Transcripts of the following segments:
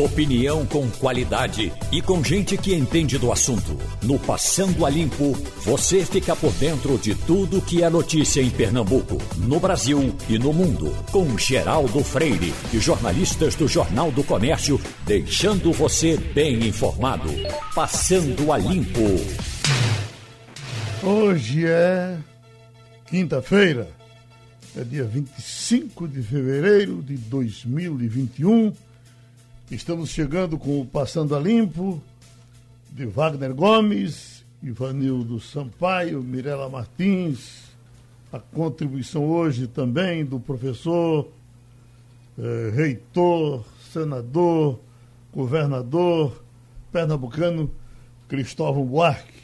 Opinião com qualidade e com gente que entende do assunto. No Passando a Limpo, você fica por dentro de tudo que é notícia em Pernambuco, no Brasil e no mundo. Com Geraldo Freire e jornalistas do Jornal do Comércio, deixando você bem informado. Passando a Limpo. Hoje é quinta-feira, é dia 25 de fevereiro de 2021. Estamos chegando com o Passando a Limpo, de Wagner Gomes, Ivanildo Sampaio, Mirela Martins, a contribuição hoje também do professor, eh, reitor, senador, governador pernambucano Cristóvão Buarque.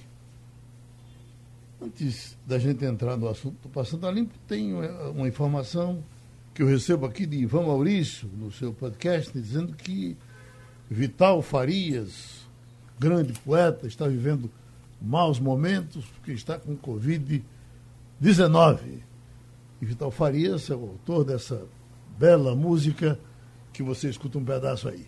Antes da gente entrar no assunto do Passando a Limpo, tem uma informação que eu recebo aqui de Ivan Maurício, no seu podcast, dizendo que Vital Farias, grande poeta, está vivendo maus momentos porque está com Covid-19. E Vital Farias é o autor dessa bela música que você escuta um pedaço aí.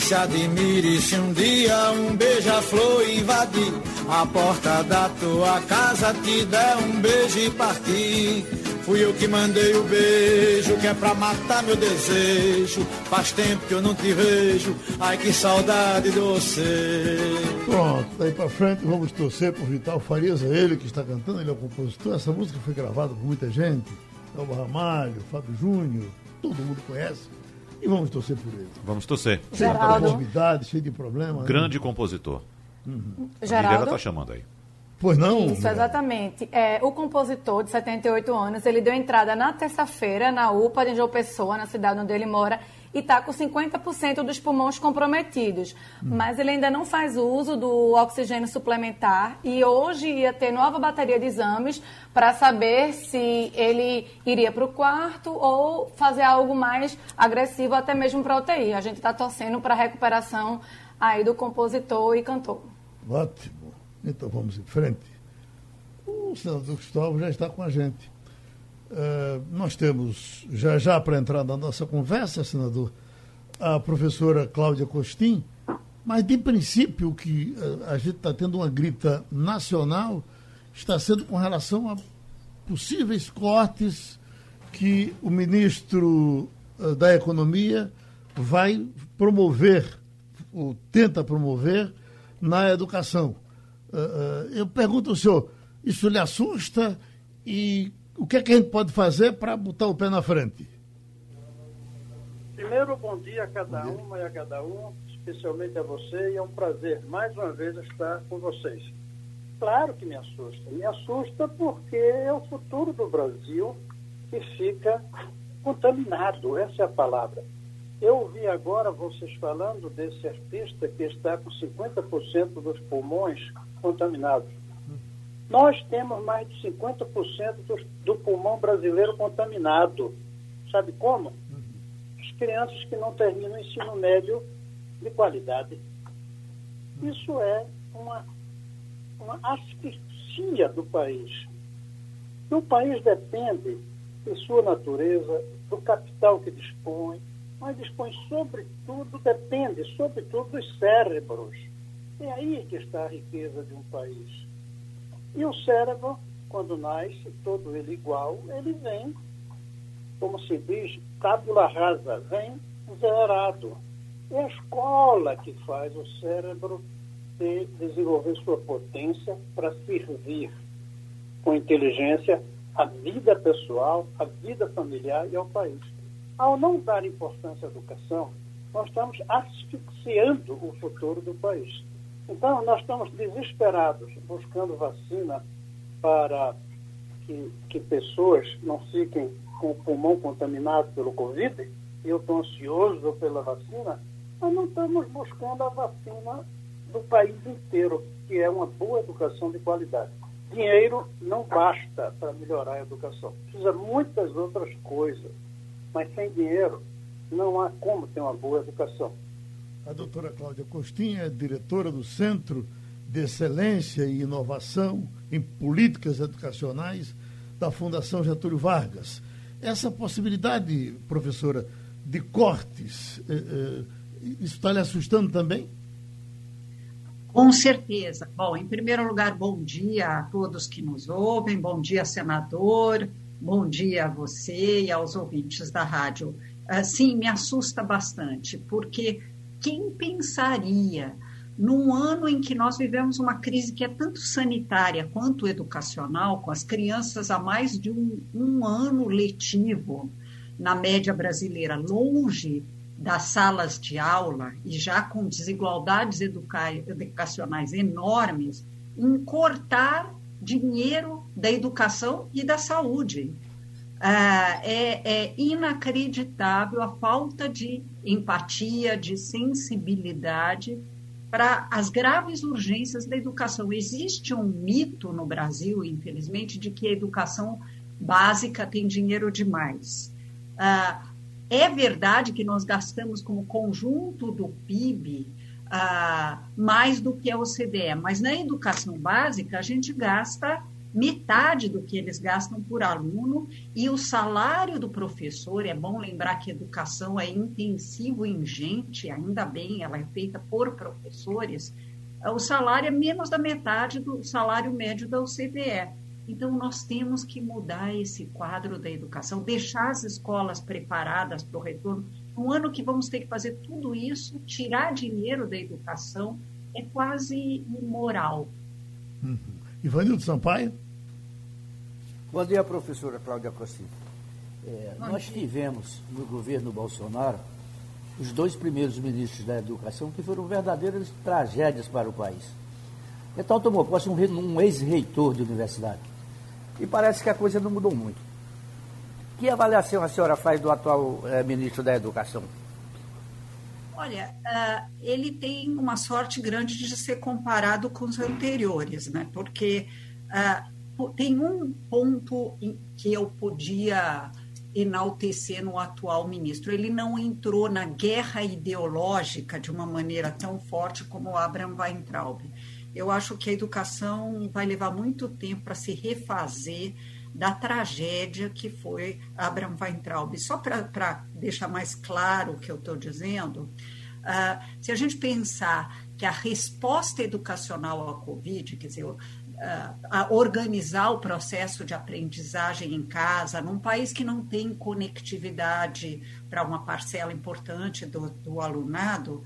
Se admire se um dia um beija-flor invadir a porta da tua casa, te der um beijo e partir. Fui eu que mandei o beijo, que é pra matar meu desejo. Faz tempo que eu não te vejo, ai que saudade de você. Pronto, daí pra frente vamos torcer por Vital Farias, é ele que está cantando, ele é o compositor. Essa música foi gravada por muita gente, Elba Ramalho, Fábio Júnior, todo mundo conhece. E vamos torcer por ele. Vamos torcer. Cheio de cheio de problemas. Né? Grande né? compositor. Uhum. Geraldo? está chamando aí. Pois não? Isso, exatamente. É, o compositor de 78 anos, ele deu entrada na terça-feira na UPA de João Pessoa, na cidade onde ele mora, e está com 50% dos pulmões comprometidos. Hum. Mas ele ainda não faz uso do oxigênio suplementar e hoje ia ter nova bateria de exames para saber se ele iria para o quarto ou fazer algo mais agressivo, até mesmo para UTI. A gente está torcendo para a recuperação aí do compositor e cantor. Ótimo. Então vamos em frente. O senador Cristóvão já está com a gente. Uh, nós temos, já já para entrar na nossa conversa, senador, a professora Cláudia Costin, mas de princípio que uh, a gente está tendo uma grita nacional está sendo com relação a possíveis cortes que o ministro uh, da Economia vai promover, ou tenta promover, na educação. eu pergunto ao senhor, isso lhe assusta e o que, é que a gente pode fazer para botar o pé na frente? Primeiro, bom dia a cada uma e a cada um, especialmente a você, e é um prazer mais uma vez estar com vocês. Claro que me assusta. Me assusta porque é o futuro do Brasil que fica contaminado, essa é a palavra. Eu ouvi agora vocês falando desse artista que está com 50% dos pulmões contaminados. Nós temos mais de 50% do, do pulmão brasileiro contaminado. Sabe como? As crianças que não terminam o ensino médio de qualidade. Isso é uma, uma asfixia do país. E o país depende de sua natureza, do capital que dispõe, mas dispõe sobretudo, depende sobretudo dos cérebros. É aí que está a riqueza de um país. E o cérebro, quando nasce, todo ele igual, ele vem, como se diz, tábula rasa, vem zerado. É a escola que faz o cérebro de desenvolver sua potência para servir com inteligência a vida pessoal, a vida familiar e ao país. Ao não dar importância à educação, nós estamos asfixiando o futuro do país. Então, nós estamos desesperados buscando vacina para que, que pessoas não fiquem com o pulmão contaminado pelo Covid, eu estou ansioso pela vacina, mas não estamos buscando a vacina do país inteiro, que é uma boa educação de qualidade. Dinheiro não basta para melhorar a educação. Precisa muitas outras coisas. Mas sem dinheiro não há como ter uma boa educação. A doutora Cláudia Costinha é diretora do Centro de Excelência e Inovação em Políticas Educacionais da Fundação Getúlio Vargas. Essa possibilidade, professora, de cortes, eh, eh, isso está lhe assustando também? Com certeza. Bom, em primeiro lugar, bom dia a todos que nos ouvem, bom dia, senador, bom dia a você e aos ouvintes da rádio. Uh, sim, me assusta bastante, porque quem pensaria, num ano em que nós vivemos uma crise que é tanto sanitária quanto educacional, com as crianças há mais de um, um ano letivo, na média brasileira, longe das salas de aula e já com desigualdades educa educacionais enormes, em cortar dinheiro da educação e da saúde. Ah, é, é, inacreditável a falta de empatia, de sensibilidade para as graves urgências da educação. Existe um mito no Brasil, infelizmente, de que a educação básica tem dinheiro demais. Ah, é verdade que nós gastamos como conjunto do PIB ah, mais do que a OCDE, mas na educação básica a gente gasta metade do que eles gastam por aluno e o salário do professor, é bom lembrar que educação é intensivo em gente, ainda bem, ela é feita por professores, o salário é menos da metade do salário médio da OCDE. Então, nós temos que mudar esse quadro da educação, deixar as escolas preparadas para o retorno. No ano que vamos ter que fazer tudo isso, tirar dinheiro da educação, é quase imoral. Uhum. Ivanildo Sampaio? Bom dia, professora Cláudia Cossi. É, nós tivemos no governo Bolsonaro os dois primeiros ministros da educação que foram verdadeiras tragédias para o país. Então tomou posse um, um ex-reitor de universidade e parece que a coisa não mudou muito. Que avaliação a senhora faz do atual eh, ministro da Educação? Olha, uh, ele tem uma sorte grande de ser comparado com os anteriores, né? Porque uh, tem um ponto que eu podia enaltecer no atual ministro. Ele não entrou na guerra ideológica de uma maneira tão forte como o Abraham Weintraub. Eu acho que a educação vai levar muito tempo para se refazer da tragédia que foi Abraham Weintraub. Só para deixar mais claro o que eu estou dizendo, uh, se a gente pensar que a resposta educacional à Covid, quer dizer, a organizar o processo de aprendizagem em casa, num país que não tem conectividade para uma parcela importante do, do alunado,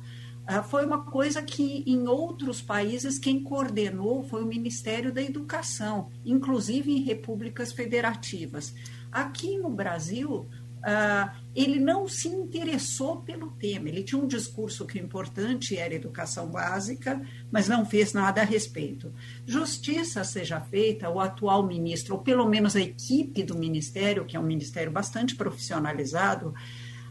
ah, foi uma coisa que em outros países quem coordenou foi o Ministério da Educação, inclusive em repúblicas federativas. Aqui no Brasil, Uh, ele não se interessou pelo tema. Ele tinha um discurso que o importante era educação básica, mas não fez nada a respeito. Justiça seja feita, o atual ministro, ou pelo menos a equipe do ministério, que é um ministério bastante profissionalizado,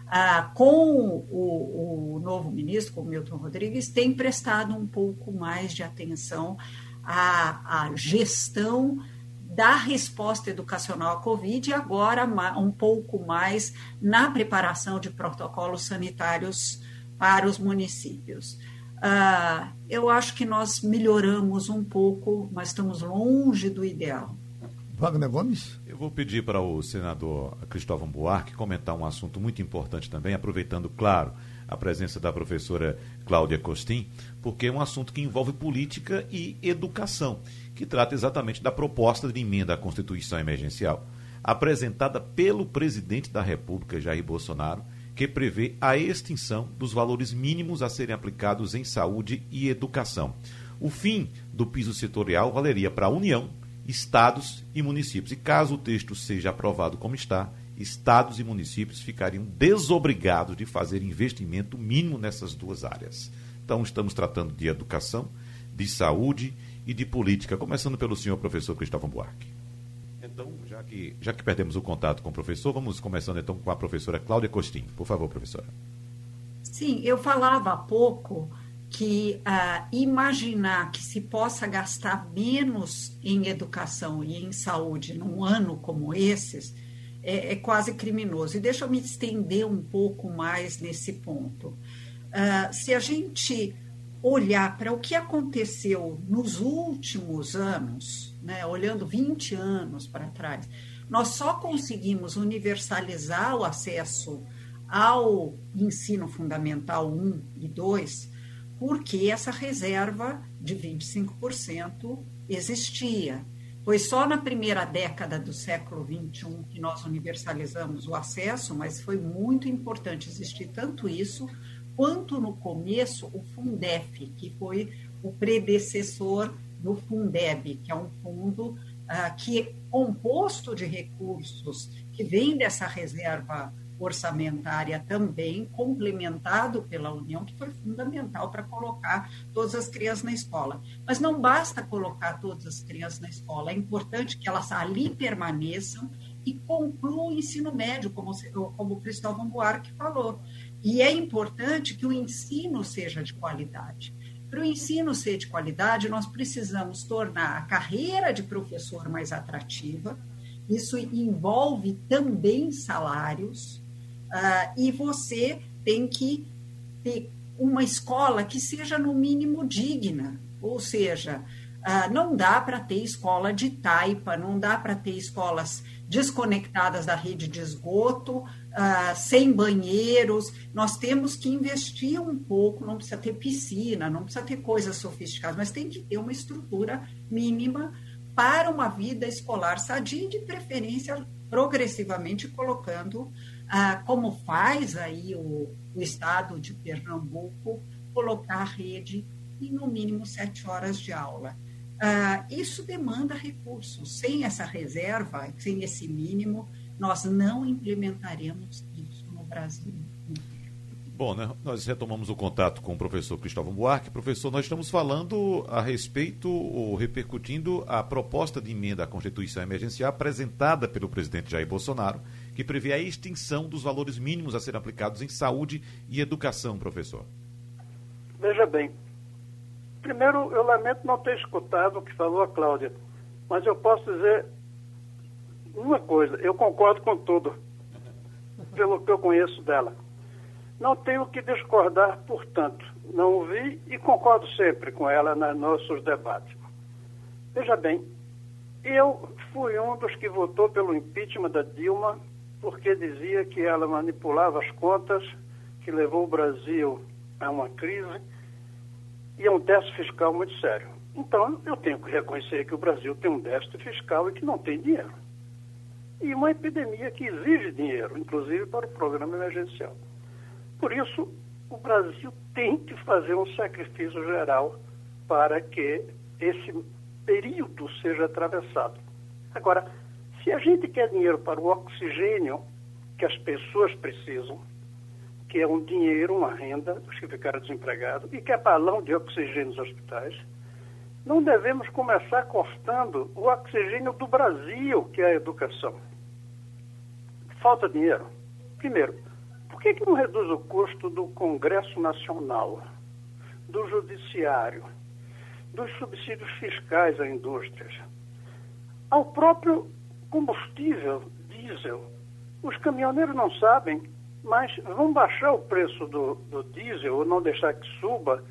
ah, com o, o, novo ministro, com o Milton Rodrigues, tem prestado um pouco mais de atenção à, à gestão da resposta educacional à Covid e agora um pouco mais na preparação de protocolos sanitários para os municípios. Ah, eu acho que nós melhoramos um pouco, mas estamos longe do ideal. Wagner Gomes? Eu vou pedir para o senador Cristóvão Buarque comentar um assunto muito importante também, aproveitando, claro, a presença da professora Cláudia Costin, porque é um assunto que envolve política e educação, que trata exatamente da proposta de emenda à Constituição Emergencial, apresentada pelo presidente da República, Jair Bolsonaro, que prevê a extinção dos valores mínimos a serem aplicados em saúde e educação. O fim do piso setorial valeria para a União estados e municípios. E caso o texto seja aprovado como está, estados e municípios ficariam desobrigados de fazer investimento mínimo nessas duas áreas. Então, estamos tratando de educação, de saúde e de política, começando pelo senhor professor Cristóvão Buarque. Então, já que, já que perdemos o contato com o professor, vamos começando então com a professora Cláudia Costin. Por favor, professora. Sim, eu falava há pouco que uh, imaginar que se possa gastar menos em educação e em saúde num ano como esses é, é quase criminoso. E deixa eu me estender um pouco mais nesse ponto. Uh, se a gente olhar para o que aconteceu nos últimos anos, né, olhando 20 anos para trás, nós só conseguimos universalizar o acesso ao ensino fundamental 1 e 2 porque essa reserva de 25% existia. Foi só na primeira década do século XXI que nós universalizamos o acesso, mas foi muito importante existir tanto isso, quanto no começo o Fundef, que foi o predecessor do Fundeb, que é um fundo ah, que é composto de recursos que vem dessa reserva orçamentária também, complementado pela União, que foi fundamental para colocar todas as crianças na escola. Mas não basta colocar todas as crianças na escola, é importante que elas ali permaneçam e concluam o ensino médio, como, como o Cristóvão Buarque falou. E é importante que o ensino seja de qualidade. Para o ensino ser de qualidade, nós precisamos tornar a carreira de professor mais atrativa. Isso envolve também salários, Uh, e você tem que ter uma escola que seja, no mínimo, digna. Ou seja, uh, não dá para ter escola de taipa, não dá para ter escolas desconectadas da rede de esgoto, uh, sem banheiros. Nós temos que investir um pouco, não precisa ter piscina, não precisa ter coisas sofisticadas, mas tem que ter uma estrutura mínima para uma vida escolar sadia de preferência, progressivamente colocando ah, como faz aí o, o estado de Pernambuco, colocar a rede em no mínimo sete horas de aula. Ah, isso demanda recursos. Sem essa reserva, sem esse mínimo, nós não implementaremos isso no Brasil. Bom, né, nós retomamos o contato com o professor Cristóvão Buarque. Professor, nós estamos falando a respeito, ou repercutindo a proposta de emenda à Constituição Emergencial apresentada pelo presidente Jair Bolsonaro, que prevê a extinção dos valores mínimos a serem aplicados em saúde e educação, professor. Veja bem, primeiro eu lamento não ter escutado o que falou a Cláudia, mas eu posso dizer uma coisa, eu concordo com tudo, pelo que eu conheço dela não tenho que discordar, portanto, não ouvi e concordo sempre com ela nos nossos debates. Veja bem, eu fui um dos que votou pelo impeachment da Dilma porque dizia que ela manipulava as contas, que levou o Brasil a uma crise e a um déficit fiscal muito sério. Então, eu tenho que reconhecer que o Brasil tem um déficit fiscal e que não tem dinheiro. E uma epidemia que exige dinheiro, inclusive para o programa emergencial. Por isso, o Brasil tem que fazer um sacrifício geral para que esse período seja atravessado. Agora, se a gente quer dinheiro para o oxigênio que as pessoas precisam, que é um dinheiro, uma renda dos que ficaram desempregados, e que é balão de oxigênio nos hospitais, não devemos começar cortando o oxigênio do Brasil, que é a educação. Falta dinheiro. Primeiro, por que, que não reduz o custo do Congresso Nacional, do Judiciário, dos subsídios fiscais a indústrias, ao próprio combustível diesel? Os caminhoneiros não sabem, mas vão baixar o preço do, do diesel ou não deixar que suba,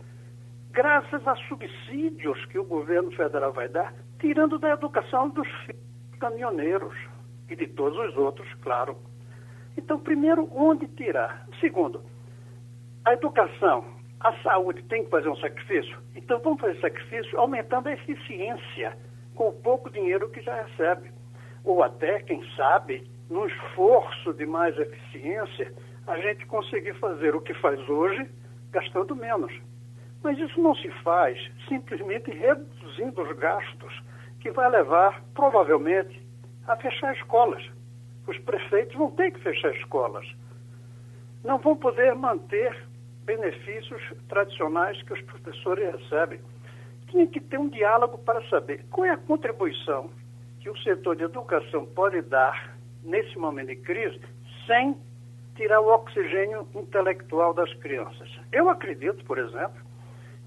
graças a subsídios que o governo federal vai dar, tirando da educação dos caminhoneiros e de todos os outros, claro. Então, primeiro, onde tirar? Segundo, a educação, a saúde tem que fazer um sacrifício? Então, vamos fazer sacrifício aumentando a eficiência com o pouco dinheiro que já recebe. Ou até, quem sabe, no esforço de mais eficiência, a gente conseguir fazer o que faz hoje gastando menos. Mas isso não se faz simplesmente reduzindo os gastos, que vai levar, provavelmente, a fechar escolas os prefeitos vão ter que fechar escolas. Não vão poder manter benefícios tradicionais que os professores recebem. Tinha que ter um diálogo para saber qual é a contribuição que o setor de educação pode dar nesse momento de crise sem tirar o oxigênio intelectual das crianças. Eu acredito, por exemplo,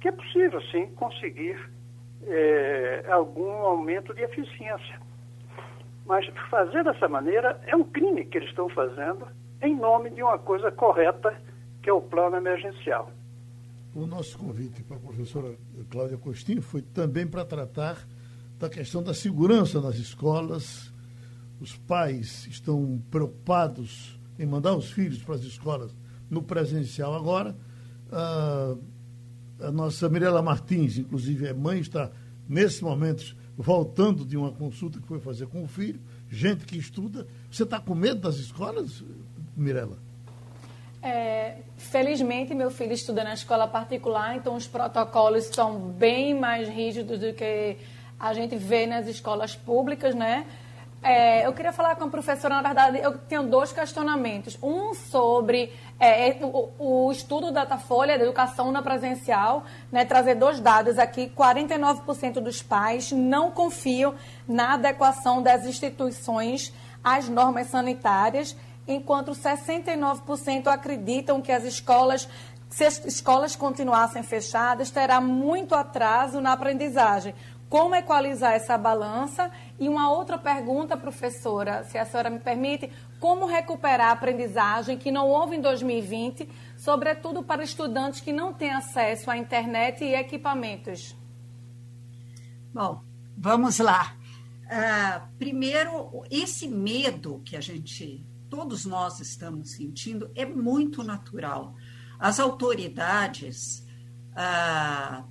que é possível, sim, conseguir é, algum aumento de eficiência. Mas fazer dessa maneira é um crime que eles estão fazendo em nome de uma coisa correta, que é o plano emergencial. O nosso convite para a professora Cláudia Costinho foi também para tratar da questão da segurança nas escolas. Os pais estão preocupados em mandar os filhos para as escolas no presencial agora. Ah, a nossa Mirela Martins, inclusive, é mãe, está nesse momento voltando de uma consulta que foi fazer com o filho, gente que estuda. Você está com medo das escolas, Mirela? É, felizmente, meu filho estuda na escola particular, então os protocolos são bem mais rígidos do que a gente vê nas escolas públicas, né? É, eu queria falar com a professora, na verdade, eu tenho dois questionamentos. Um sobre é, o, o, estudo Datafolha da educação na presencial, né, trazer dois dados aqui. 49% dos pais não confiam na adequação das instituições às normas sanitárias, enquanto 69% acreditam que as escolas se as escolas continuassem fechadas, terá muito atraso na aprendizagem como equalizar essa balança? E uma outra pergunta, professora, se a senhora me permite, como recuperar a aprendizagem que não houve em 2020, sobretudo para estudantes que não têm acesso à internet e equipamentos? Bom, vamos lá. Uh, primeiro, esse medo que a gente, todos nós estamos sentindo, é muito natural. As autoridades uh,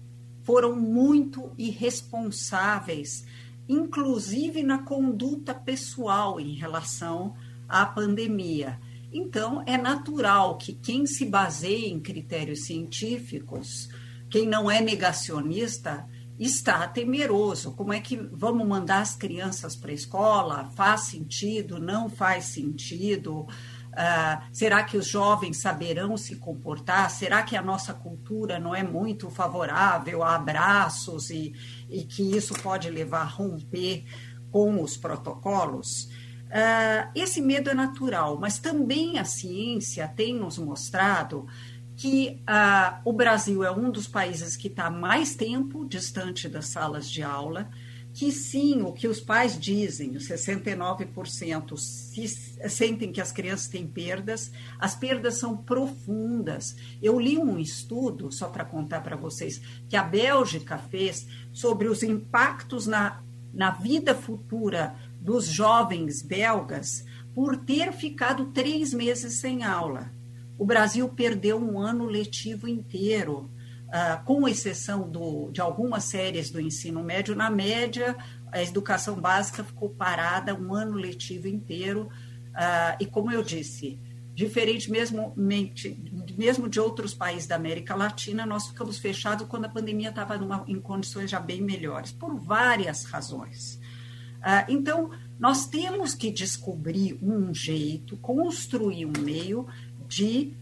foram muito irresponsáveis, inclusive na conduta pessoal em relação à pandemia. Então, é natural que quem se baseia em critérios científicos, quem não é negacionista, está temeroso. Como é que vamos mandar as crianças para a escola? Faz sentido? Não faz sentido? Uh, será que os jovens saberão se comportar? Será que a nossa cultura não é muito favorável a abraços e, e que isso pode levar a romper com os protocolos? Uh, esse medo é natural, mas também a ciência tem nos mostrado que uh, o Brasil é um dos países que está mais tempo distante das salas de aula que sim, o que os pais dizem, os 69% se, sentem que as crianças têm perdas, as perdas são profundas. Eu li um estudo, só para contar para vocês, que a Bélgica fez sobre os impactos na, na vida futura dos jovens belgas por ter ficado três meses sem aula. O Brasil perdeu um ano letivo inteiro Uh, com exceção do, de algumas séries do ensino médio, na média, a educação básica ficou parada um ano letivo inteiro. Uh, e, como eu disse, diferente mesmo, mesmo de outros países da América Latina, nós ficamos fechados quando a pandemia estava em condições já bem melhores, por várias razões. Uh, então, nós temos que descobrir um jeito, construir um meio de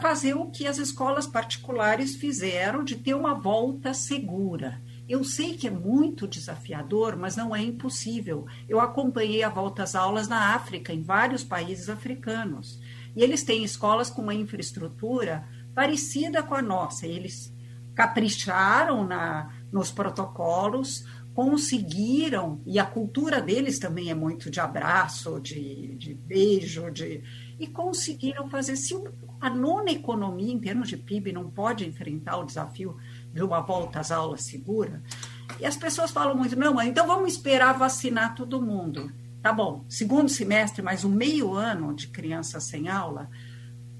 fazer o que as escolas particulares fizeram, de ter uma volta segura. Eu sei que é muito desafiador, mas não é impossível. Eu acompanhei a volta às aulas na África, em vários países africanos. E eles têm escolas com uma infraestrutura parecida com a nossa. Eles capricharam na, nos protocolos, conseguiram, e a cultura deles também é muito de abraço, de, de beijo, de, e conseguiram fazer. Se a nona economia, em termos de PIB, não pode enfrentar o desafio de uma volta às aulas segura, e as pessoas falam muito, não, então vamos esperar vacinar todo mundo. Tá bom, segundo semestre, mais um meio ano de crianças sem aula,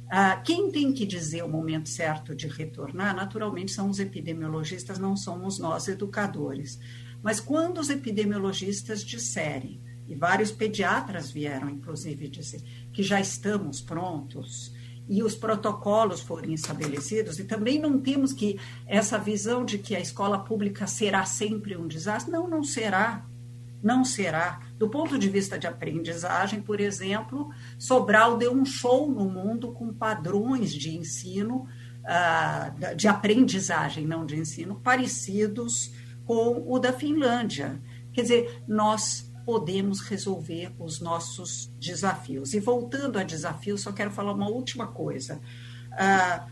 ah, quem tem que dizer o momento certo de retornar, naturalmente, são os epidemiologistas, não somos nós, educadores. Mas quando os epidemiologistas disserem, e vários pediatras vieram, inclusive, dizer que já estamos prontos e os protocolos forem estabelecidos, e também não temos que essa visão de que a escola pública será sempre um desastre. Não, não será. Não será. Do ponto de vista de aprendizagem, por exemplo, Sobral deu um show no mundo com padrões de ensino, uh, de aprendizagem, não de ensino, parecidos com o da Finlândia. Quer dizer, nós podemos resolver os nossos desafios. E voltando a desafios, só quero falar uma última coisa. Uh,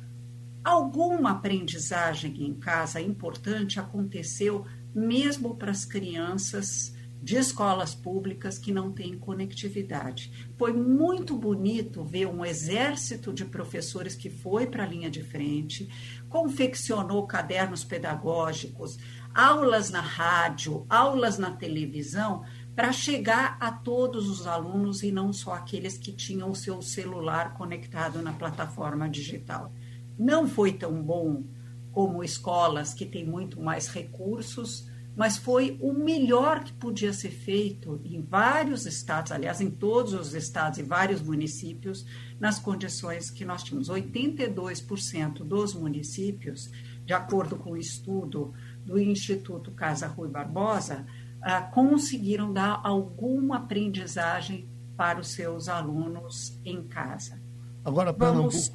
alguma aprendizagem em casa importante aconteceu mesmo para as crianças de escolas públicas que não têm conectividade. Foi muito bonito ver um exército de professores que foi para a linha de frente, confeccionou cadernos pedagógicos, aulas na rádio, aulas na televisão, para chegar a todos os alunos e não só aqueles que tinham o seu celular conectado na plataforma digital. Não foi tão bom como escolas que têm muito mais recursos, mas foi o melhor que podia ser feito em vários estados, aliás, em todos os estados e vários municípios, nas condições que nós tínhamos. 82% dos municípios, de acordo com o estudo do Instituto Casa Rui Barbosa, ah, conseguiram dar alguma aprendizagem para os seus alunos em casa. Agora, Pernambuco. Vamos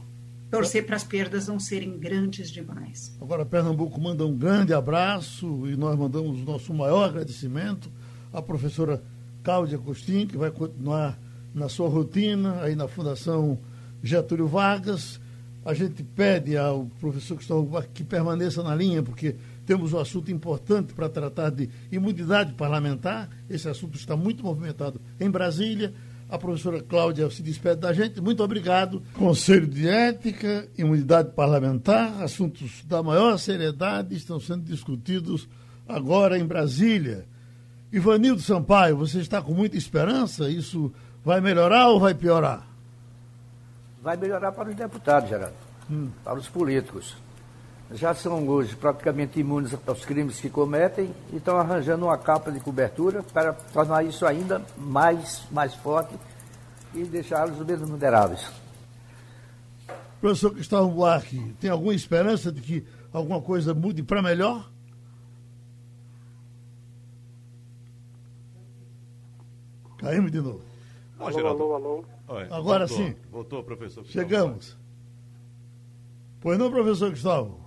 torcer para as perdas não serem grandes demais. Agora, Pernambuco manda um grande abraço e nós mandamos o nosso maior agradecimento à professora Cláudia Costin, que vai continuar na sua rotina aí na Fundação Getúlio Vargas. A gente pede ao professor Cristóvão que permaneça na linha, porque temos um assunto importante para tratar de imunidade parlamentar. Esse assunto está muito movimentado em Brasília. A professora Cláudia se despede da gente. Muito obrigado. Conselho de Ética, Imunidade Parlamentar, assuntos da maior seriedade estão sendo discutidos agora em Brasília. Ivanildo Sampaio, você está com muita esperança? Isso vai melhorar ou vai piorar? Vai melhorar para os deputados, Geraldo. Hum. Para os políticos. Já são hoje praticamente imunes aos crimes que cometem e estão arranjando uma capa de cobertura para tornar isso ainda mais, mais forte e deixá-los menos vulneráveis. Professor Gustavo Buarque, tem alguma esperança de que alguma coisa mude para melhor? Caímos de novo. Alô, alô, alô. Agora voltou, sim. Voltou, professor. Chegamos. Pois não, professor Gustavo?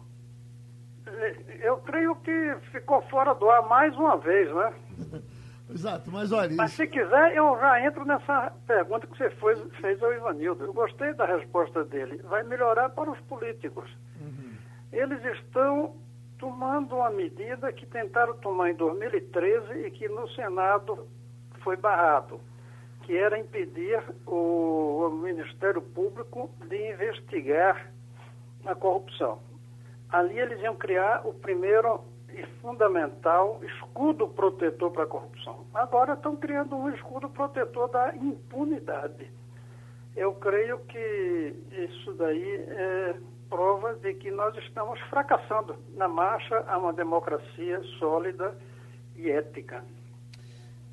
Eu creio que ficou fora do ar mais uma vez, né? Exato, mas olha. Mas se quiser, eu já entro nessa pergunta que você fez, fez ao Ivanildo. Eu gostei da resposta dele. Vai melhorar para os políticos. Uhum. Eles estão tomando uma medida que tentaram tomar em 2013 e que no Senado foi barrado, que era impedir o, o Ministério Público de investigar a corrupção. Ali eles iam criar o primeiro e fundamental escudo protetor para a corrupção. Agora estão criando um escudo protetor da impunidade. Eu creio que isso daí é prova de que nós estamos fracassando na marcha a uma democracia sólida e ética.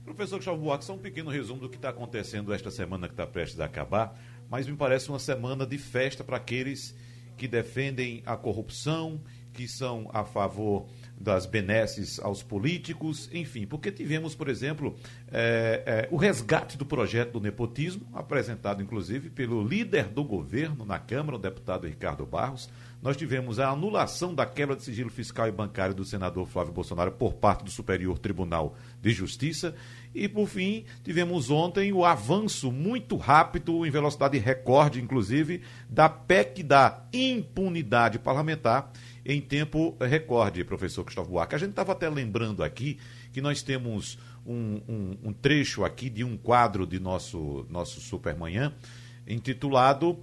Professor Gustavo Buarque, só um pequeno resumo do que está acontecendo esta semana que está prestes a acabar, mas me parece uma semana de festa para aqueles que defendem a corrupção, que são a favor das benesses aos políticos, enfim, porque tivemos, por exemplo, é, é, o resgate do projeto do nepotismo, apresentado inclusive pelo líder do governo na Câmara, o deputado Ricardo Barros. Nós tivemos a anulação da quebra de sigilo fiscal e bancário do senador Flávio Bolsonaro por parte do Superior Tribunal de Justiça. E, por fim, tivemos ontem o avanço muito rápido, em velocidade recorde, inclusive, da PEC da impunidade parlamentar em tempo recorde, professor Cristóvão Buarque. A gente estava até lembrando aqui que nós temos um, um, um, trecho aqui de um quadro de nosso, nosso Supermanhã intitulado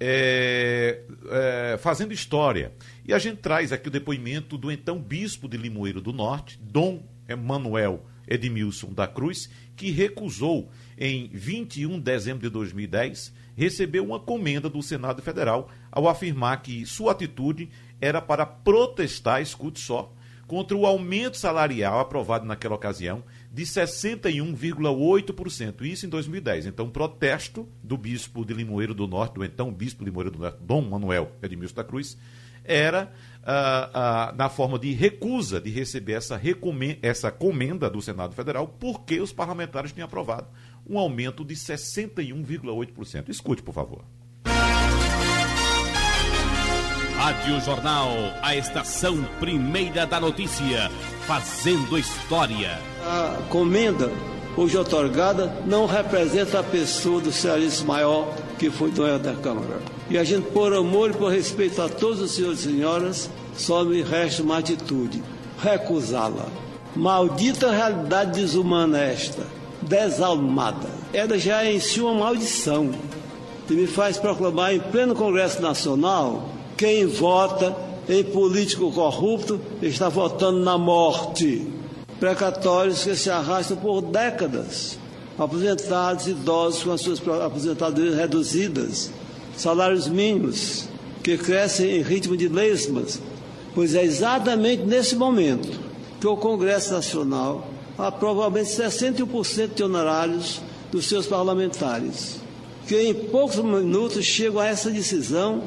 é, é, Fazendo História. E a gente traz aqui o depoimento do então bispo de Limoeiro do Norte, Dom Emanuel Edmilson da Cruz, que recusou em 21 de dezembro de 2010 receber uma comenda do Senado Federal ao afirmar que sua atitude era para protestar, escute só, contra o aumento salarial aprovado naquela ocasião de 61,8%, isso em 2010. Então, protesto do bispo de Limoeiro do Norte, do então bispo de Limoeiro do Norte, Dom Manuel Edmilson da Cruz, era ah, ah, na forma de recusa de receber essa, essa comenda do Senado Federal, porque os parlamentares tinham aprovado um aumento de 61,8%. Escute, por favor. Rádio Jornal, a estação primeira da notícia, fazendo história. A comenda hoje otorgada, não representa a pessoa do cearense maior que foi dono da Câmara. E a gente, por amor e por respeito a todos os senhores e senhoras, só me resta uma atitude: recusá-la. Maldita realidade desumana esta, desalmada. Ela já é em si uma maldição. E me faz proclamar em pleno Congresso Nacional: quem vota em político corrupto está votando na morte. Precatórios que se arrastam por décadas. Aposentados idosos com as suas aposentadorias reduzidas. Salários mínimos que crescem em ritmo de lesmas. Pois é exatamente nesse momento que o Congresso Nacional aprova provavelmente 61% de honorários dos seus parlamentares, que em poucos minutos chegam a essa decisão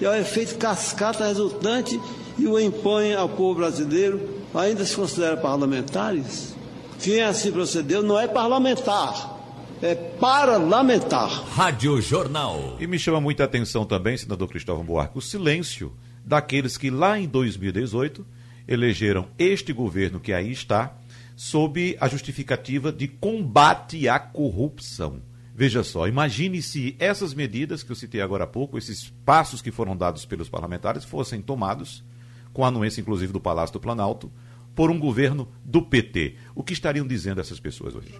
e ao efeito cascata resultante e o impõem ao povo brasileiro, ainda se considera parlamentares? Quem assim procedeu não é parlamentar, é parlamentar. Rádio Jornal. E me chama muita atenção também, senador Cristóvão Buarque, o silêncio daqueles que lá em 2018 elegeram este governo que aí está sob a justificativa de combate à corrupção. Veja só, imagine se essas medidas que eu citei agora há pouco, esses passos que foram dados pelos parlamentares, fossem tomados, com a anuência inclusive do Palácio do Planalto, por um governo do PT. O que estariam dizendo essas pessoas hoje?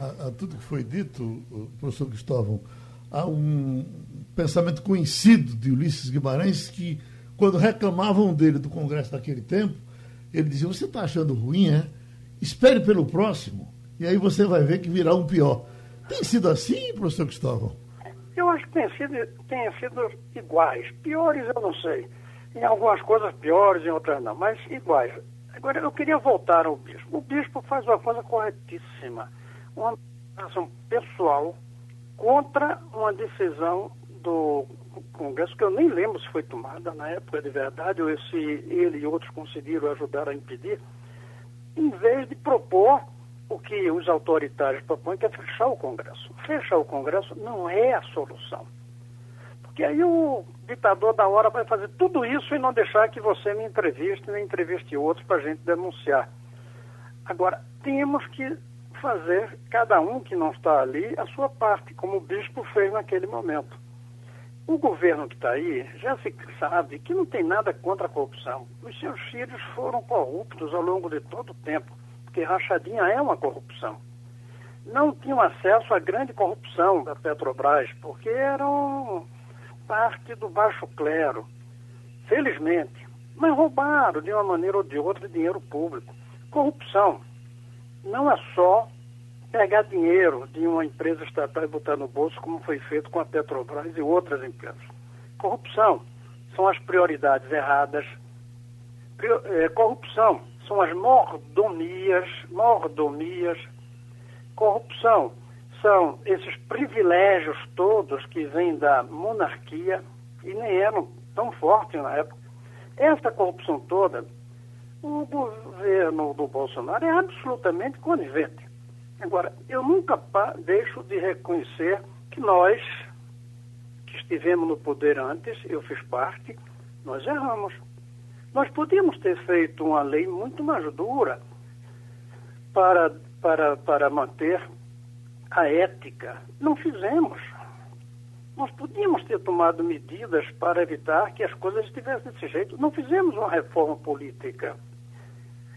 A, a tudo que foi dito, professor Cristóvão, há um pensamento conhecido de Ulisses Guimarães que quando reclamavam dele do Congresso daquele tempo, ele dizia: Você está achando ruim, é? Espere pelo próximo, e aí você vai ver que virá um pior. Tem sido assim, professor Cristóvão? Eu acho que tem sido, tem sido iguais. Piores eu não sei. Em algumas coisas piores, em outras não, mas iguais. Agora, eu queria voltar ao bispo. O bispo faz uma coisa corretíssima. Uma ação pessoal contra uma decisão do Congresso, que eu nem lembro se foi tomada na época de verdade, ou se ele e outros conseguiram ajudar a impedir, em vez de propor o que os autoritários propõem, que é fechar o Congresso. Fechar o Congresso não é a solução. Porque aí o ditador da hora vai fazer tudo isso e não deixar que você me entreviste, nem entreviste outros para a gente denunciar. Agora, temos que fazer, cada um que não está ali, a sua parte, como o bispo fez naquele momento. O governo que está aí já se sabe que não tem nada contra a corrupção. Os seus filhos foram corruptos ao longo de todo o tempo, porque rachadinha é uma corrupção. Não tinham acesso à grande corrupção da Petrobras, porque eram parte do baixo clero, felizmente. Mas roubaram de uma maneira ou de outra dinheiro público. Corrupção não é só pegar dinheiro de uma empresa estatal e botar no bolso, como foi feito com a Petrobras e outras empresas. Corrupção são as prioridades erradas. É, corrupção são as mordomias, mordomias. Corrupção são esses privilégios todos que vêm da monarquia e nem eram tão fortes na época. Essa corrupção toda, o governo do Bolsonaro é absolutamente conivente. Agora, eu nunca deixo de reconhecer que nós, que estivemos no poder antes, eu fiz parte, nós erramos. Nós podíamos ter feito uma lei muito mais dura para, para, para manter a ética. Não fizemos. Nós podíamos ter tomado medidas para evitar que as coisas estivessem desse jeito. Não fizemos uma reforma política.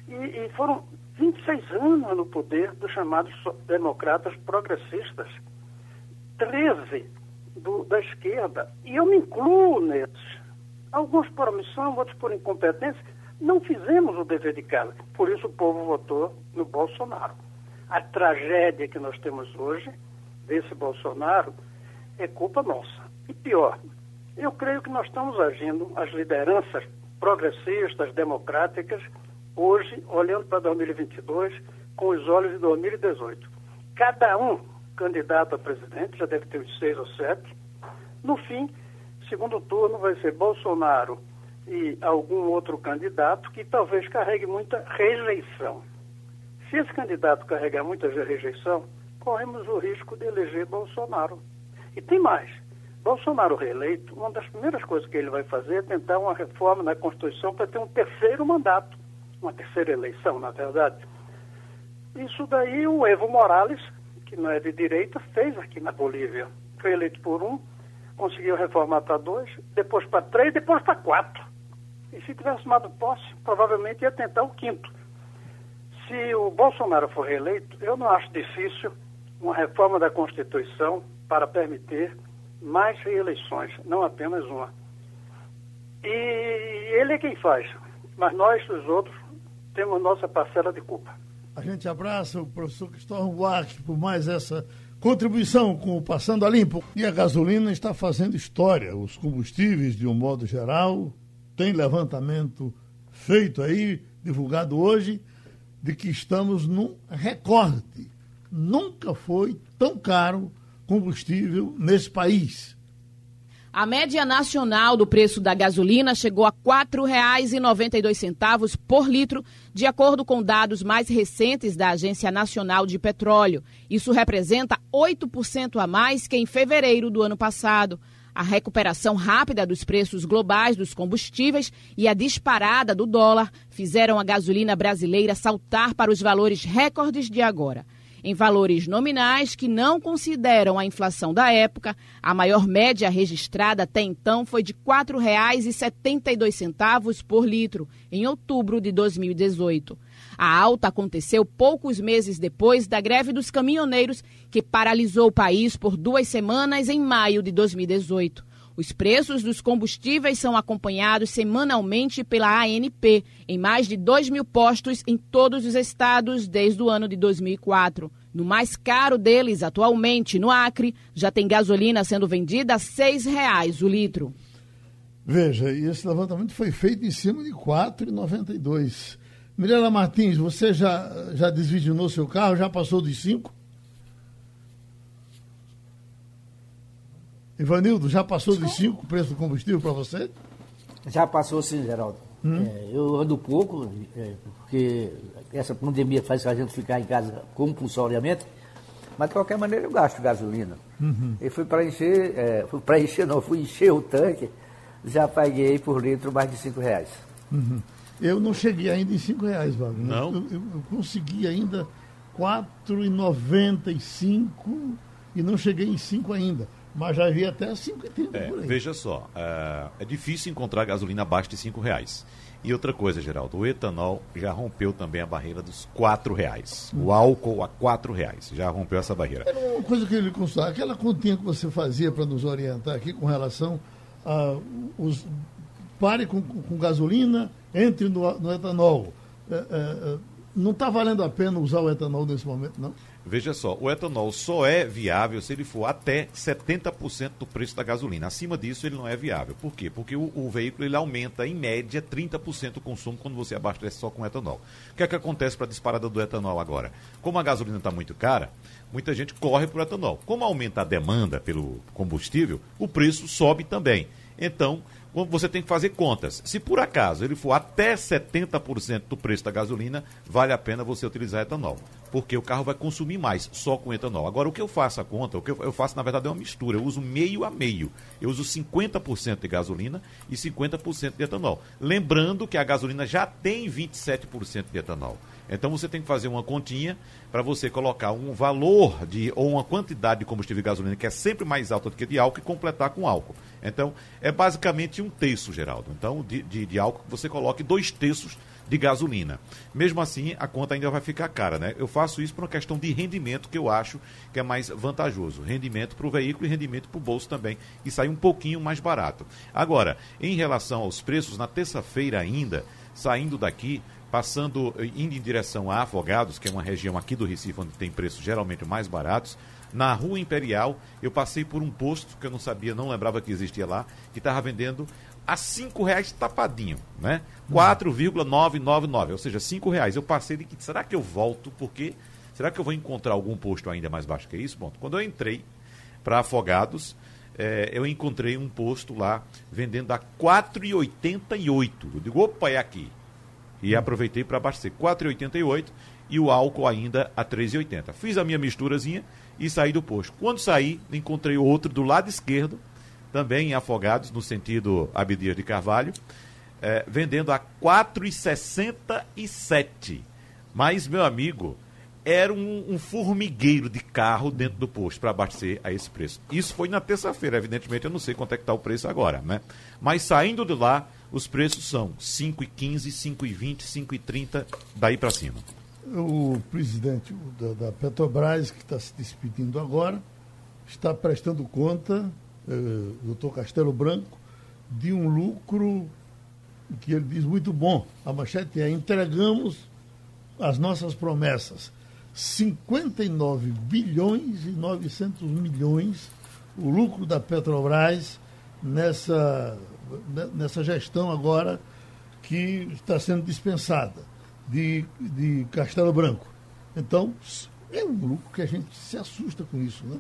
E, e foram 26 anos no poder dos chamados democratas progressistas, 13 do, da esquerda, e eu me incluo nesses. Alguns por omissão, outros por incompetência. Não fizemos o dever de casa, por isso o povo votou no Bolsonaro. A tragédia que nós temos hoje, desse Bolsonaro, é culpa nossa. E pior, eu creio que nós estamos agindo, as lideranças progressistas, democráticas, hoje, olhando para 2022, com os olhos de 2018. Cada um candidato a presidente, já deve ter uns seis ou sete. No fim, segundo turno vai ser Bolsonaro e algum outro candidato que talvez carregue muita rejeição. Se esse candidato carregar muita rejeição, corremos o risco de eleger Bolsonaro. E tem mais. Bolsonaro reeleito, uma das primeiras coisas que ele vai fazer é tentar uma reforma na Constituição para ter um terceiro mandato uma terceira eleição, na verdade, Isso daí o Evo Morales, que não é de direita, fez aqui na Bolívia. Foi eleito por um, conseguiu reformar para dois, depois para três, depois para quatro. E se tivesse tomado posse, provavelmente ia tentar o quinto. Se o Bolsonaro for reeleito, eu não acho difícil uma reforma da Constituição para permitir mais reeleições, não apenas uma. E ele é quem faz, mas nós, os outros, temos nossa parcela de culpa. A gente abraça o professor Cristóvão Buarque por mais essa contribuição com o Passando a Limpo. E a gasolina está fazendo história. Os combustíveis, de um modo geral, tem levantamento feito aí, divulgado hoje, de que estamos num recorde. Nunca foi tão caro combustível nesse país. A média nacional do preço da gasolina chegou a R$ 4,92 por litro, de acordo com dados mais recentes da Agência Nacional de Petróleo. Isso representa 8% a mais que em fevereiro do ano passado. A recuperação rápida dos preços globais dos combustíveis e a disparada do dólar fizeram a gasolina brasileira saltar para os valores recordes de agora. Em valores nominais que não consideram a inflação da época, a maior média registrada até então foi de R$ 4,72 por litro, em outubro de 2018. A alta aconteceu poucos meses depois da greve dos caminhoneiros, que paralisou o país por duas semanas em maio de 2018. Os preços dos combustíveis são acompanhados semanalmente pela ANP, em mais de 2 mil postos em todos os estados desde o ano de 2004. No mais caro deles, atualmente, no Acre, já tem gasolina sendo vendida a R$ 6,00 o litro. Veja, e esse levantamento foi feito em cima de R$ 4,92. Mirela Martins, você já, já seu carro? Já passou dos 5? Ivanildo, já passou dos 5 o preço do combustível para você? Já passou sim, Geraldo. Hum? É, eu ando pouco, é, porque essa pandemia faz a gente ficar em casa compulsoriamente, mas de qualquer maneira eu gasto gasolina. Uhum. E fui para encher, é, fui para encher, não, fui encher o tanque, já paguei por litro mais de 5 reais. Uhum. Eu não cheguei ainda em 5 reais, Wagner. Não? Eu, eu, eu consegui ainda R$ 4,95 e não cheguei em 5 ainda. Mas já vi até 5,30 é, por aí. Veja só, é, é difícil encontrar gasolina abaixo de 5 reais. E outra coisa, Geraldo, o etanol já rompeu também a barreira dos R$ reais. O álcool a R$ reais. Já rompeu essa barreira. Era uma coisa que ele consultar, aquela continha que você fazia para nos orientar aqui com relação a os pare com, com gasolina, entre no, no etanol. É, é, é não está valendo a pena usar o etanol nesse momento, não? Veja só, o etanol só é viável se ele for até 70% do preço da gasolina. Acima disso, ele não é viável. Por quê? Porque o, o, veículo ele aumenta, em média, 30% o consumo quando você abastece só com etanol. O que é que acontece para a disparada do etanol agora? Como a gasolina está muito cara, muita gente corre para o etanol. Como aumenta a demanda pelo combustível, o preço sobe também. Então, você tem que fazer contas. Se por acaso ele for até 70% do preço da gasolina, vale a pena você utilizar etanol. Porque o carro vai consumir mais só com etanol. Agora, o que eu faço a conta, o que eu faço, na verdade, é uma mistura. Eu uso meio a meio. Eu uso 50% de gasolina e 50% de etanol. Lembrando que a gasolina já tem 27% de etanol. Então você tem que fazer uma continha para você colocar um valor de ou uma quantidade de combustível e gasolina que é sempre mais alta do que de álcool e completar com álcool. Então é basicamente um terço, Geraldo. Então de, de, de álcool você coloque dois terços de gasolina. Mesmo assim, a conta ainda vai ficar cara, né? Eu faço isso por uma questão de rendimento que eu acho que é mais vantajoso. Rendimento para o veículo e rendimento para o bolso também. E sai um pouquinho mais barato. Agora, em relação aos preços, na terça-feira ainda, saindo daqui, passando, eh, indo em direção a Afogados, que é uma região aqui do Recife onde tem preços geralmente mais baratos, na Rua Imperial, eu passei por um posto que eu não sabia, não lembrava que existia lá, que estava vendendo a cinco reais tapadinho, né? 4,999, ou seja, cinco reais. Eu passei de que será que eu volto? Porque será que eu vou encontrar algum posto ainda mais baixo que isso? Bom, quando eu entrei para Afogados, é, eu encontrei um posto lá vendendo a 4,88. Eu digo, opa, é aqui. E aproveitei para abastecer 4,88 e o álcool ainda a 3,80. Fiz a minha misturazinha e saí do posto. Quando saí, encontrei outro do lado esquerdo, também em Afogados, no sentido Abdias de Carvalho, é, vendendo a 4,67. Mas, meu amigo, era um, um, formigueiro de carro dentro do posto para abastecer a esse preço. Isso foi na terça-feira, evidentemente eu não sei quanto é que está o preço agora, né? Mas saindo de lá, os preços são 5,15, 5,20, 5,30, daí para cima. O presidente da, da Petrobras, que está se despedindo agora, está prestando conta, eh, doutor Castelo Branco, de um lucro que ele diz muito bom. A manchete é entregamos as nossas promessas. 59 bilhões e 900 milhões o lucro da Petrobras nessa, nessa gestão agora que está sendo dispensada de, de Castelo Branco. Então, é um lucro que a gente se assusta com isso, né?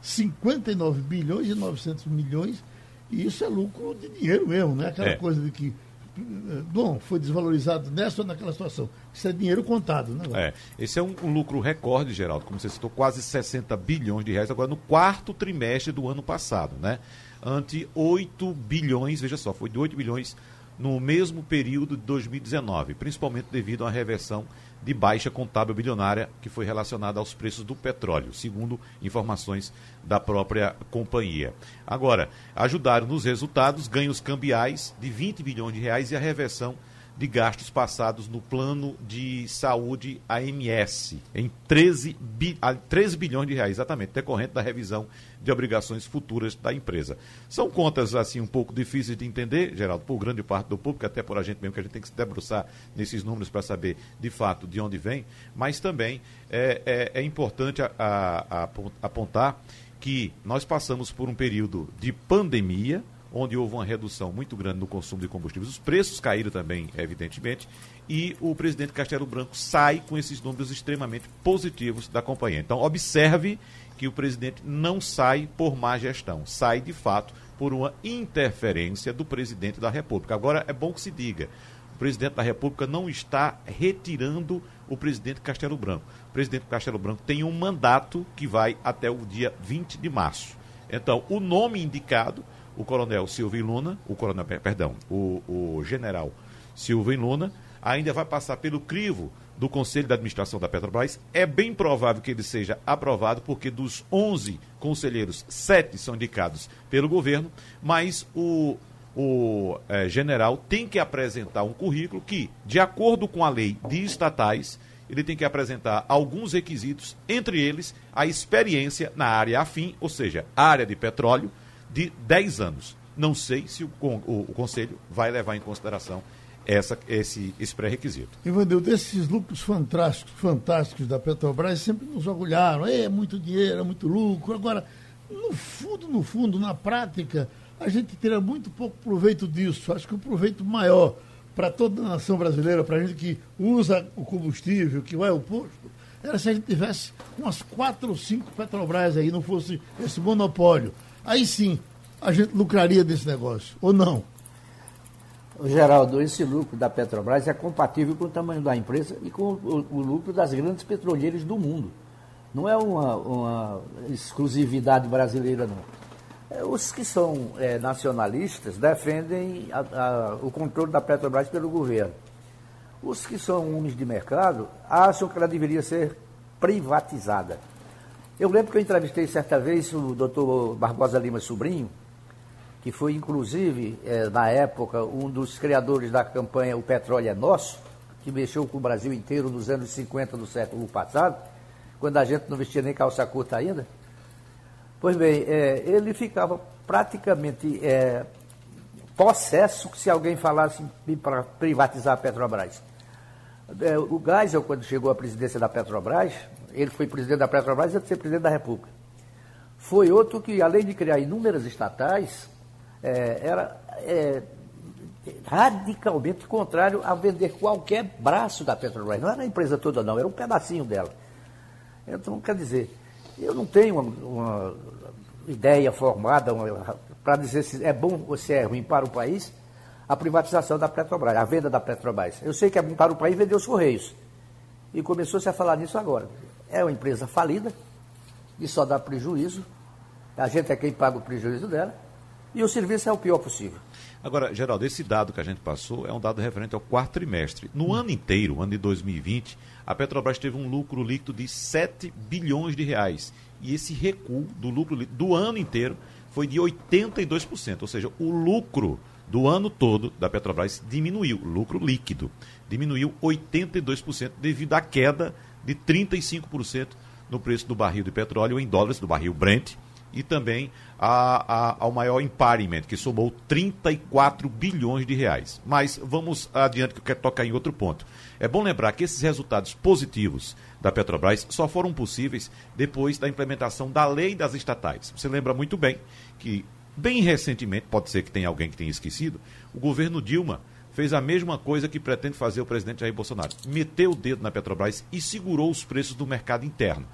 59 bilhões e 900 milhões, e isso é lucro de dinheiro mesmo, né? Aquela é. coisa de que bom, foi desvalorizado nessa ou naquela situação. Isso é dinheiro contado, né? É, esse é um, um, lucro recorde, Geraldo, como você citou, quase 60 bilhões de reais agora no quarto trimestre do ano passado, né? Ante 8 bilhões, veja só, foi de 8 bilhões no mesmo período de 2019, principalmente devido à reversão de baixa contábil bilionária que foi relacionada aos preços do petróleo, segundo informações da própria companhia. Agora, ajudaram nos resultados ganhos cambiais de 20 bilhões de reais e a reversão de gastos passados no plano de saúde AMS, em 13, bi, 13 bilhões de reais, exatamente, decorrente da revisão de obrigações futuras da empresa. São contas, assim, um pouco difíceis de entender, Geraldo, por grande parte do público, até por a gente mesmo, que a gente tem que se debruçar nesses números para saber, de fato, de onde vem, mas também é, é, é importante a, a, a apontar que nós passamos por um período de pandemia, onde houve uma redução muito grande no consumo de combustíveis. Os preços caíram também, evidentemente, e o presidente Castelo Branco sai com esses números extremamente positivos da companhia. Então, observe que o presidente não sai por má gestão, sai de fato por uma interferência do presidente da República. Agora, é bom que se diga: o presidente da República não está retirando o presidente Castelo Branco. O presidente Castelo Branco tem um mandato que vai até o dia 20 de março. Então, o nome indicado o coronel Silvio Luna, o coronel, perdão, o, o general Silvio Luna, ainda vai passar pelo crivo do Conselho de Administração da Petrobras. É bem provável que ele seja aprovado, porque dos 11 conselheiros, sete são indicados pelo governo, mas o, o é, general tem que apresentar um currículo que, de acordo com a lei de estatais, ele tem que apresentar alguns requisitos, entre eles a experiência na área afim, ou seja, área de petróleo, de 10 anos. Não sei se o, o, o Conselho vai levar em consideração essa, esse, esse pré-requisito. Ivanil, desses lucros fantásticos, fantásticos da Petrobras, sempre nos orgulharam. É muito dinheiro, é muito lucro. Agora, no fundo, no fundo, na prática, a gente terá muito pouco proveito disso. Acho que o proveito maior para toda a nação brasileira, para a gente que usa o combustível, que vai ao posto, era se a gente tivesse umas quatro ou cinco Petrobras aí, não fosse esse monopólio aí sim a gente lucraria desse negócio, ou não? Geraldo, esse lucro da Petrobras é compatível com o tamanho da empresa e com o, o lucro das grandes petroleiras do mundo. Não é uma, uma exclusividade brasileira, não. É, os que são é, nacionalistas defendem a, a, o controle da Petrobras pelo governo. Os que são homens de mercado acham que ela deveria ser privatizada. Eu lembro que eu entrevistei certa vez o doutor Barbosa Lima Sobrinho, que foi inclusive, é, na época, um dos criadores da campanha O Petróleo é Nosso, que mexeu com o Brasil inteiro nos anos 50 do século passado, quando a gente não vestia nem calça curta ainda. Pois bem, é, ele ficava praticamente é, possesso se alguém falasse para privatizar a Petrobras. É, o Geisel, quando chegou à presidência da Petrobras, ele foi presidente da Petrobras e de ser presidente da República. Foi outro que, além de criar inúmeras estatais, é, era é, radicalmente contrário a vender qualquer braço da Petrobras. Não era a empresa toda, não, era um pedacinho dela. Então, quer dizer, eu não tenho uma, uma ideia formada para dizer se é bom ou se é ruim para o país a privatização da Petrobras, a venda da Petrobras. Eu sei que é bom para o país vender os Correios. E começou-se a falar nisso agora é uma empresa falida, e só dá prejuízo. A gente é quem paga o prejuízo dela. e o serviço é o pior possível. Agora, Geraldo, esse dado que a gente passou é um dado referente ao quarto trimestre. No ano inteiro, ano de 2020, a Petrobras teve um lucro líquido de 7 bilhões de reais. E esse recuo do lucro líquido do ano inteiro foi de 82%, ou seja, o lucro do ano todo da Petrobras diminuiu, lucro líquido, diminuiu 82% devido à queda de 35% no preço do barril de petróleo em dólares, do barril Brent, e também a, a, ao maior impairment, que somou 34 bilhões de reais. Mas vamos adiante que eu quero tocar em outro ponto. É bom lembrar que esses resultados positivos da Petrobras só foram possíveis depois da implementação da lei das estatais. Você lembra muito bem que, bem recentemente, pode ser que tenha alguém que tenha esquecido, o governo Dilma fez a mesma coisa que pretende fazer o presidente Jair Bolsonaro. Meteu o dedo na Petrobras e segurou os preços do mercado interno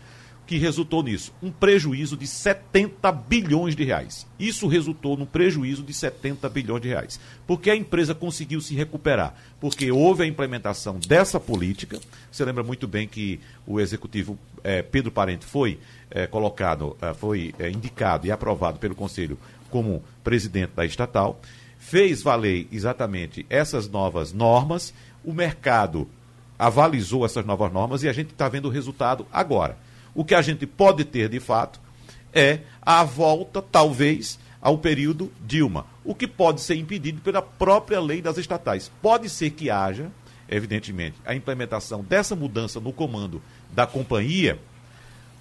que resultou nisso? Um prejuízo de 70 bilhões de reais. Isso resultou num prejuízo de 70 bilhões de reais. Porque a empresa conseguiu se recuperar? Porque houve a implementação dessa política. Você lembra muito bem que o executivo eh, Pedro Parente foi eh, colocado, eh, foi indicado e aprovado pelo Conselho como presidente da estatal. Fez valer exatamente essas novas normas. O mercado avalizou essas novas normas e a gente está vendo o resultado agora. O que a gente pode ter, de fato, é a volta, talvez, ao período Dilma, o que pode ser impedido pela própria lei das estatais. Pode ser que haja, evidentemente, a implementação dessa mudança no comando da companhia,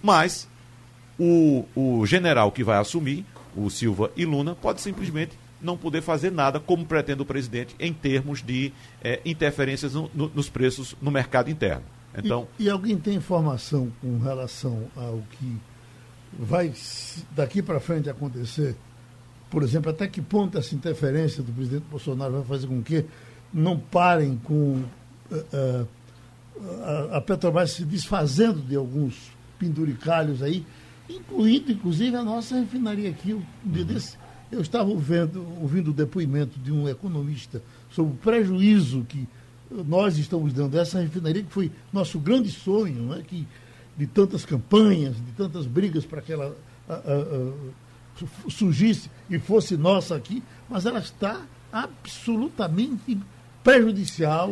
mas o, o general que vai assumir, o Silva e Luna, pode simplesmente não poder fazer nada, como pretende o presidente, em termos de é, interferências no, no, nos preços no mercado interno. Então, e, e alguém tem informação com relação ao que vai daqui para frente acontecer? Por exemplo, até que ponto essa interferência do presidente Bolsonaro vai fazer com que não parem com uh, uh, a, Petrobras se desfazendo de alguns penduricalhos aí, incluindo inclusive a nossa refinaria aqui. Um dia desse, eu estava ouvindo, ouvindo o depoimento de um economista sobre o prejuízo que nós estamos dando essa refinaria, que foi nosso grande sonho, né? que, de tantas campanhas, de tantas brigas para que ela a, a, a, surgisse e fosse nossa aqui, mas ela está absolutamente prejudicial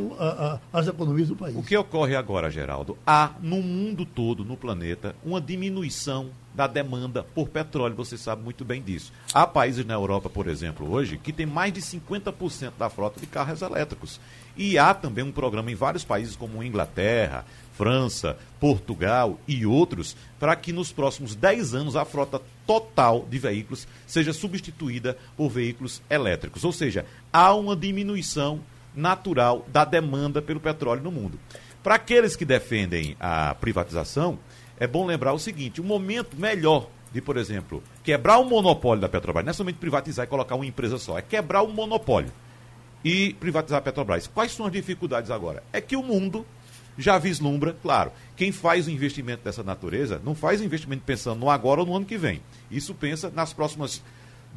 às economias do país. O que ocorre agora, Geraldo? Há no mundo todo, no planeta, uma diminuição da demanda por petróleo, você sabe muito bem disso. Há países na Europa, por exemplo, hoje, que tem mais de 50% da frota de carros elétricos. E há também um programa em vários países, como Inglaterra, França, Portugal e outros, para que nos próximos 10 anos a frota total de veículos seja substituída por veículos elétricos. Ou seja, há uma diminuição natural da demanda pelo petróleo no mundo. Para aqueles que defendem a privatização, é bom lembrar o seguinte: o momento melhor de, por exemplo, quebrar o monopólio da Petrobras, não é somente privatizar e colocar uma empresa só, é quebrar o monopólio e privatizar a Petrobras. Quais são as dificuldades agora? É que o mundo já vislumbra, claro, quem faz o investimento dessa natureza não faz investimento pensando no agora ou no ano que vem. Isso pensa nas próximas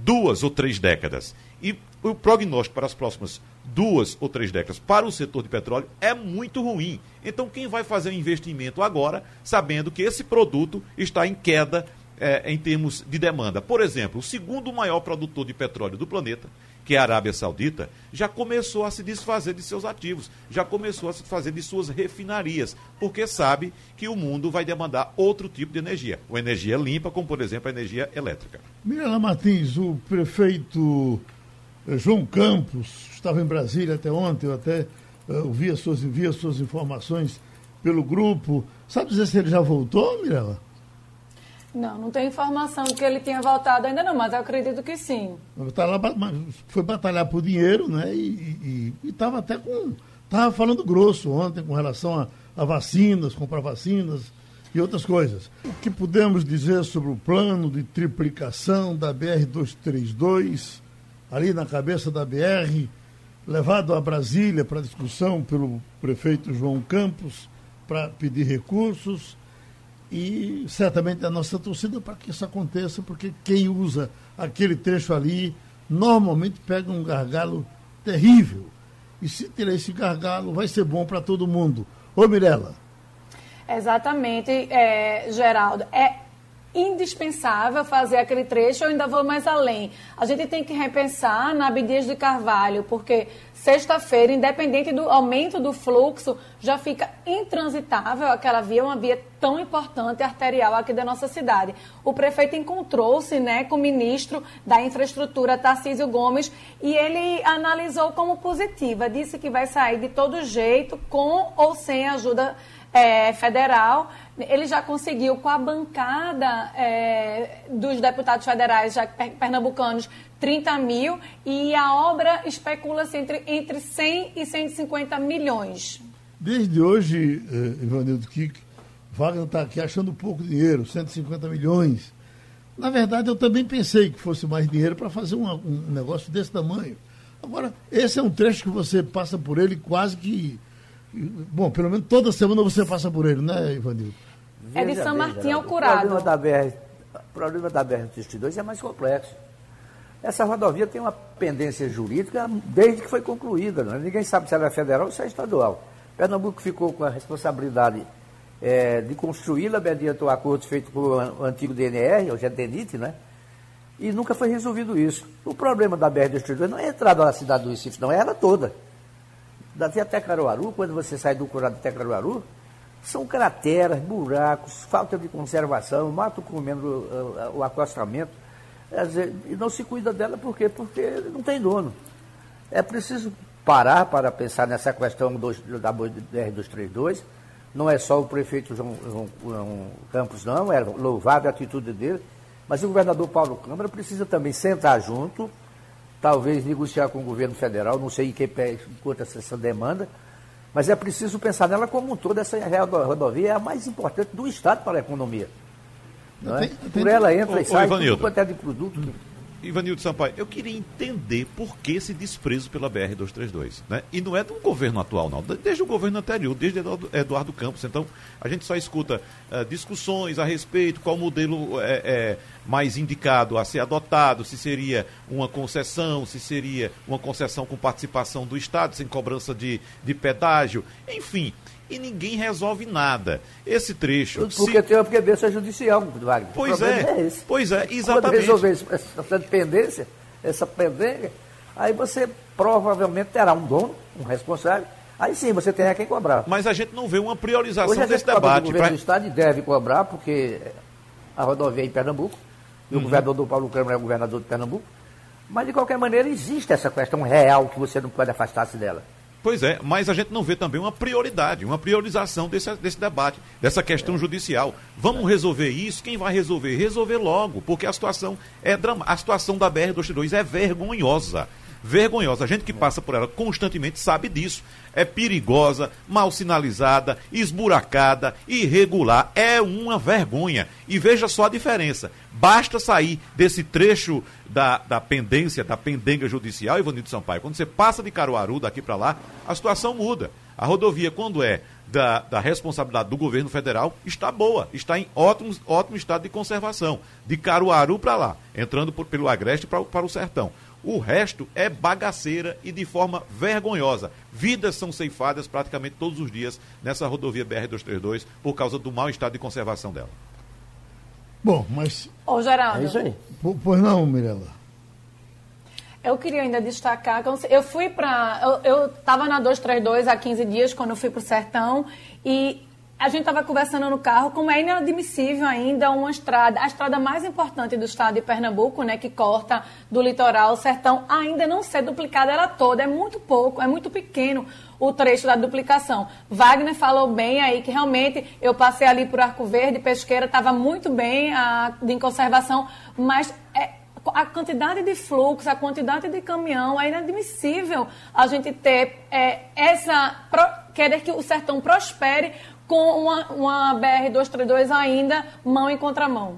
duas ou três décadas. E o prognóstico para as próximas duas ou três décadas para o setor de petróleo é muito ruim. Então, quem vai fazer o investimento agora, sabendo que esse produto está em queda é, em termos de demanda? Por exemplo, o segundo maior produtor de petróleo do planeta que é a Arábia Saudita, já começou a se desfazer de seus ativos, já começou a se fazer de suas refinarias, porque sabe que o mundo vai demandar outro tipo de energia, uma energia limpa, como por exemplo a energia elétrica. Mirela Martins, o prefeito eh, João Campos estava em Brasília até ontem, eu até uh, ouvi as suas, vi as suas informações pelo grupo. Sabe dizer se ele já voltou, Mirela? Não, não tem informação que ele tinha voltado ainda não, mas eu acredito que sim. Tá lá, foi batalhar por dinheiro, né? E estava até com. Estava falando grosso ontem com relação a, a, vacinas, comprar vacinas e outras coisas. O que podemos dizer sobre o plano de triplicação da BR-232, ali na cabeça da BR, levado a Brasília para discussão pelo prefeito João Campos, para pedir recursos e certamente a nossa torcida para que isso aconteça, porque quem usa aquele trecho ali normalmente pega um gargalo terrível. E se tirar esse gargalo, vai ser bom para todo mundo. Ô Mirella. Exatamente, é, Geraldo. É, indispensável fazer aquele trecho, eu ainda vou mais além. A gente tem que repensar na Abdias de Carvalho, porque sexta-feira, independente do aumento do fluxo, já fica intransitável aquela via, uma via tão importante arterial aqui da nossa cidade. O prefeito encontrou-se né, com o ministro da Infraestrutura, Tarcísio Gomes, e ele analisou como positiva, disse que vai sair de todo jeito, com ou sem ajuda é, federal, ele já conseguiu com a bancada é, dos deputados federais já pernambucanos 30 mil e a obra especula-se entre, entre 100 e 150 milhões. Desde hoje, eh, Ivanildo Kik, Wagner está aqui achando pouco dinheiro, 150 milhões. Na verdade, eu também pensei que fosse mais dinheiro para fazer um, um negócio desse tamanho. Agora, esse é um trecho que você passa por ele quase que Bom, pelo menos toda semana você passa por ele, né, Ivanildo? É de São Martinho ao Curado. O problema da BR, problema da BR-32 é mais complexo. Essa rodovia tem uma pendência jurídica desde que foi concluída. Né? Ninguém sabe se ela é federal ou se é estadual. Pernambuco ficou com a responsabilidade é, de construí-la mediante o acordo feito com o antigo DNR, o GEDENIT, né? E nunca foi resolvido isso. O problema da BR-32 não é a entrada na cidade do Recife, não, é ela toda daqui até Caruaru, quando você sai do Curado até Caruaru, são crateras, buracos, falta de conservação, mato comendo uh, o acostamento. E não se cuida dela por quê? Porque não tem dono. É preciso parar para pensar nessa questão do, da BR-232. Não é só o prefeito João, João, João Campos, não, é louvável a atitude dele, mas o governador Paulo Câmara precisa também sentar junto talvez negociar com o governo federal, não sei em que pé encontra essa demanda, mas é preciso pensar nela como um todo. Essa rodovia é a mais importante do Estado para a economia. Não é? Por ela entra e sai tudo quanto é de produto. Ivanildo Sampaio, eu queria entender por que esse desprezo pela BR-232. Né? E não é do governo atual, não. Desde o governo anterior, desde Eduardo Campos. Então, a gente só escuta uh, discussões a respeito, qual modelo é, é, mais indicado a ser adotado, se seria uma concessão, se seria uma concessão com participação do Estado, sem cobrança de, de pedágio. Enfim, e ninguém resolve nada. Esse trecho. Porque se... tem uma pendência judicial, Wagner. Pois é, é pois é, exatamente. Quando resolver essa dependência, essa pendência, aí você provavelmente terá um dono, um responsável. Aí sim, você tem a quem cobrar. Mas a gente não vê uma priorização Hoje desse debate. O governo pra... do Estado deve cobrar, porque a rodovia é em Pernambuco, e uhum. o governador Paulo Câmara é o governador de Pernambuco. Mas, de qualquer maneira, existe essa questão real que você não pode afastar-se dela. Pois é, mas a gente não vê também uma prioridade, uma priorização desse, desse debate, dessa questão judicial. Vamos resolver isso? Quem vai resolver? Resolver logo, porque a situação é drama. A situação da BR-232 é vergonhosa vergonhosa. A gente que passa por ela constantemente sabe disso. É perigosa, mal sinalizada, esburacada, irregular. É uma vergonha. E veja só a diferença. Basta sair desse trecho da, da pendência, da pendenga judicial, Ivanildo Sampaio. Quando você passa de Caruaru daqui para lá, a situação muda. A rodovia, quando é da, da, responsabilidade do governo federal está boa, está em ótimo, ótimo estado de conservação. De Caruaru para lá, entrando por, pelo Agreste para o Sertão. O resto é bagaceira e de forma vergonhosa. Vidas são ceifadas praticamente todos os dias nessa rodovia BR-232 por causa do mau estado de conservação dela. Bom, mas. Ô, Geraldo. É isso aí. Pois não, Mirella. Eu queria ainda destacar que eu fui para. Eu estava na 232 há 15 dias, quando eu fui para o Sertão, e a gente estava conversando no carro como é inadmissível ainda uma estrada, a estrada mais importante do estado de Pernambuco, né, que corta do litoral ao sertão, ainda não ser duplicada ela toda. É muito pouco, é muito pequeno o trecho da duplicação. Wagner falou bem aí que realmente eu passei ali por Arco Verde, Pesqueira, estava muito bem a, de conservação, mas é, a quantidade de fluxo, a quantidade de caminhão, é inadmissível a gente ter é, essa. Pro, querer que o sertão prospere com uma, uma BR-232 ainda mão em contramão?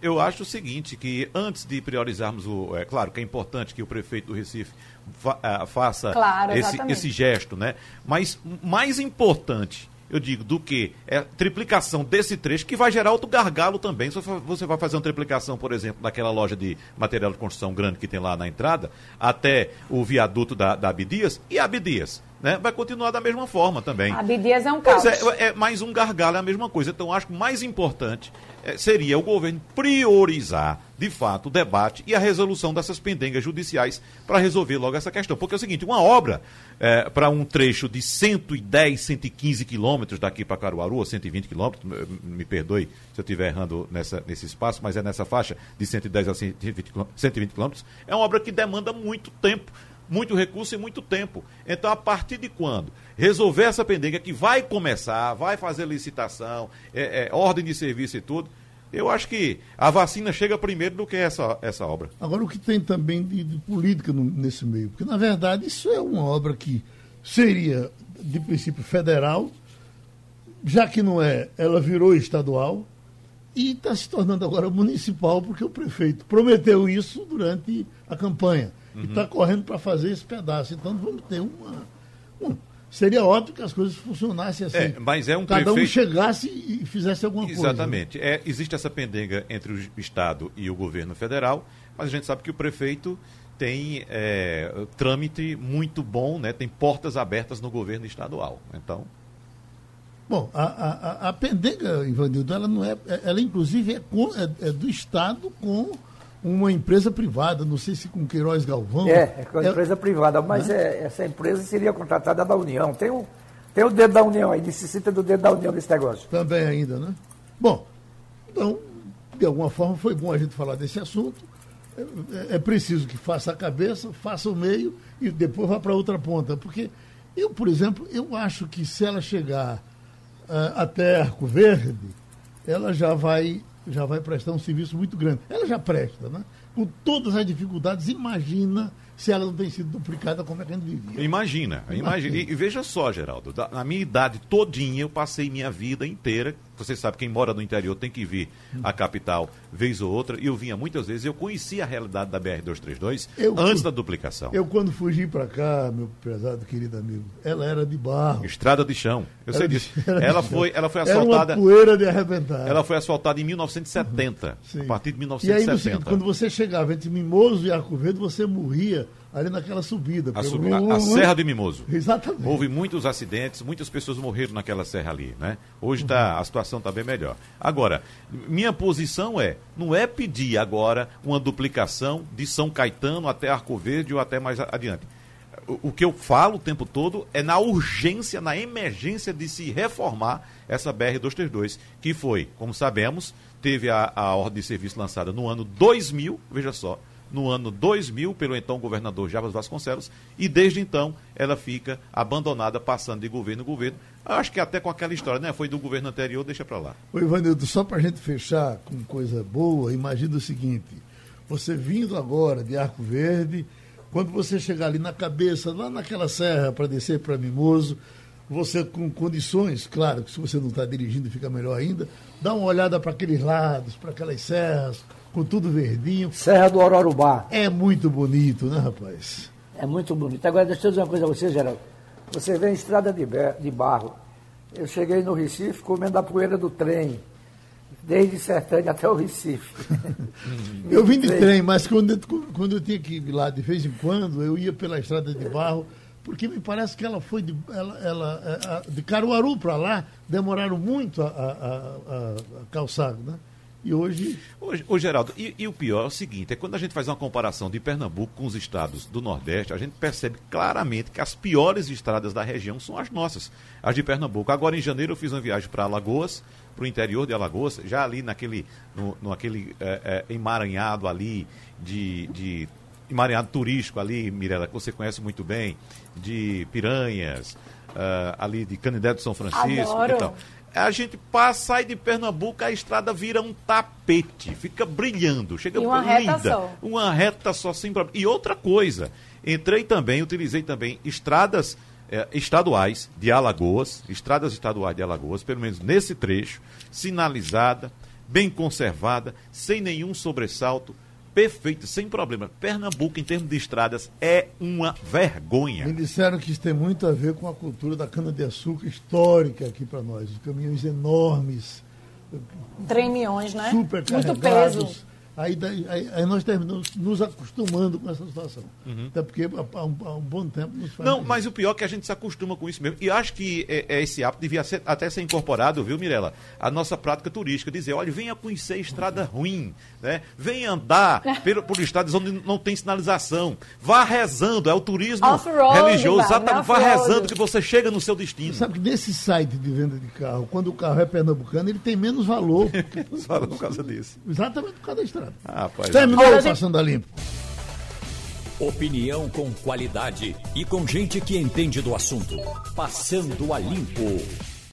Eu acho o seguinte, que antes de priorizarmos o. É claro que é importante que o prefeito do Recife fa, uh, faça claro, esse, esse gesto, né? Mas mais importante eu digo, do que é triplicação desse trecho, que vai gerar outro gargalo também. Se você vai fazer uma triplicação, por exemplo, daquela loja de material de construção grande que tem lá na entrada, até o viaduto da, da Abdias, e Abdias? Né, vai continuar da mesma forma também. A Abdias é um caos. É, é, mais um gargalo, é a mesma coisa. Então, acho que o mais importante é, seria o governo priorizar, de fato, o debate e a resolução dessas pendengas judiciais para resolver logo essa questão. Porque é o seguinte, uma obra é, para um trecho de 110, 115 quilômetros daqui para Caruaru, ou 120 quilômetros, me perdoe se eu estiver errando nessa, nesse espaço, mas é nessa faixa de 110 a 120 quilômetros, é uma obra que demanda muito tempo muito recurso e muito tempo. Então, a partir de quando resolver essa pendenga, que vai começar, vai fazer licitação, é, é, ordem de serviço e tudo, eu acho que a vacina chega primeiro do que essa, essa obra. Agora, o que tem também de, de política no, nesse meio? Porque, na verdade, isso é uma obra que seria, de princípio, federal, já que não é, ela virou estadual e está se tornando agora municipal, porque o prefeito prometeu isso durante a campanha uhum. e está correndo para fazer esse pedaço. Então vamos ter uma. Um, seria óbvio que as coisas funcionassem assim. É, mas é um Cada prefeito... um chegasse e fizesse alguma Exatamente. coisa. Exatamente. É, existe essa pendenga entre o Estado e o governo federal, mas a gente sabe que o prefeito tem é, trâmite muito bom, né? tem portas abertas no governo estadual. Então. Bom, a, a, a pendenga, Ivanildo, ela não é. Ela inclusive é, com, é, é do Estado com uma empresa privada, não sei se com Queiroz Galvão. É, é com a é, empresa privada, mas é, essa empresa seria contratada da União. Tem o, tem o dedo da União aí, necessita do dedo da União nesse negócio. Também ainda, né? Bom, então, de alguma forma foi bom a gente falar desse assunto. É, é, é preciso que faça a cabeça, faça o meio e depois vá para outra ponta. Porque eu, por exemplo, eu acho que se ela chegar uh, até Arco Verde, ela já vai já vai prestar um serviço muito grande. Ela já presta, né? Com todas as dificuldades, imagina se ela não tem sido duplicada, como é que a gente vivia. Imagina, imagina. E, e, veja só, Geraldo, da, na minha idade todinha, eu passei minha vida inteira. Você sabe, quem mora no interior tem que vir à capital vez ou outra. E eu vinha muitas vezes, eu conhecia a realidade da BR-232 antes da duplicação. Eu, quando fugi para cá, meu prezado querido amigo, ela era de barro. Estrada de chão. Eu era sei disso. ela, foi, ela foi asfaltada. Era uma poeira de arrebentar. Ela foi asfaltada em 1970. Uhum. A partir de 1970. E aí, quando você chegava entre Mimoso e Arco Verde, você morria ali naquela subida. A, sub... a, a Serra de Mimoso. Exatamente. Houve muitos acidentes, muitas pessoas morreram naquela serra ali, né? Hoje tá, uhum. a situação está bem melhor. Agora, minha posição é, não é pedir agora uma duplicação de São Caetano até Arco Verde ou até mais adiante. O, o que eu falo o tempo todo é na urgência, na emergência de se reformar essa BR-232, que foi, como sabemos, teve a, a ordem de serviço lançada no ano 2000, veja só, no ano 2000 pelo então governador Jarbas Vasconcelos e desde então ela fica abandonada, passando de governo em governo. Acho que até com aquela história, né? Foi do governo anterior, deixa para lá. Oi, Ivanildo, só para a gente fechar com coisa boa, imagina o seguinte: você vindo agora de Arco Verde, quando você chegar ali na cabeça, lá naquela serra para descer para Mimoso, você com condições, claro que se você não está dirigindo fica melhor ainda, dá uma olhada para aqueles lados, para aquelas serras, com tudo verdinho. Serra do Ororubá. É muito bonito, né, rapaz? É muito bonito. Agora, deixa eu dizer uma coisa a você, Geraldo. Você vê em estrada de, de barro. Eu cheguei no Recife comendo a poeira do trem. Desde Sertânia até o Recife. eu vim de trem, trem mas quando, quando eu tinha que ir lá de vez em quando, eu ia pela estrada de barro, porque me parece que ela foi de, ela, ela, de Caruaru para lá, demoraram muito a, a, a, a calçar, né? E hoje. Ô, Geraldo, e, e, o pior é o seguinte: é quando a gente faz uma comparação de Pernambuco com os estados do Nordeste, a gente percebe claramente que as piores estradas da região são as nossas, as de Pernambuco. Agora, em janeiro, eu fiz uma viagem para Alagoas, para o interior de Alagoas, já ali naquele, no, no aquele é, é, emaranhado ali de, de emaranhado turístico ali, Mirela, que você conhece muito bem, de Piranhas, uh, ali de Canindé do São Francisco Adoro. e tal a gente passa, sai de Pernambuco, a estrada vira um tapete, fica brilhando, chega e uma linda. Reta só. Uma reta só sem problema. E outra coisa, entrei também, utilizei também estradas eh, estaduais de Alagoas, estradas estaduais de Alagoas, pelo menos nesse trecho, sinalizada, bem conservada, sem nenhum sobressalto perfeito, sem problema. Pernambuco, em termos de estradas, é uma vergonha. Me disseram que isso tem muito a ver com a cultura da cana-de-açúcar histórica aqui para nós. Os caminhões enormes. Tremiões, né? Super Muito peso. Aí, daí- aí, aí nós terminamos nos acostumando com essa situação. Até porque há, há um, há um bom tempo nos faz Não, isso. mas o pior é que a gente se acostuma com isso mesmo. E acho que é, é, esse hábito devia ser- até ser incorporado, viu, Mirela? A nossa prática turística. Dizer, olha, venha conhecer estrada ruim, né? Venha andar pelo, por estradas onde não tem sinalização. Vá rezando, é o turismo religioso. Exatamente, vá rezando que você chega no seu destino. Sabe que nesse site de venda de carro, quando o carro é pernambucano, ele tem menos valor. Fala por causa disso. Exatamente por causa da estrada. Ah, rapaz. Terminou Passando a Limpo. Opinião com qualidade e com gente que entende do assunto. Passando a limpo.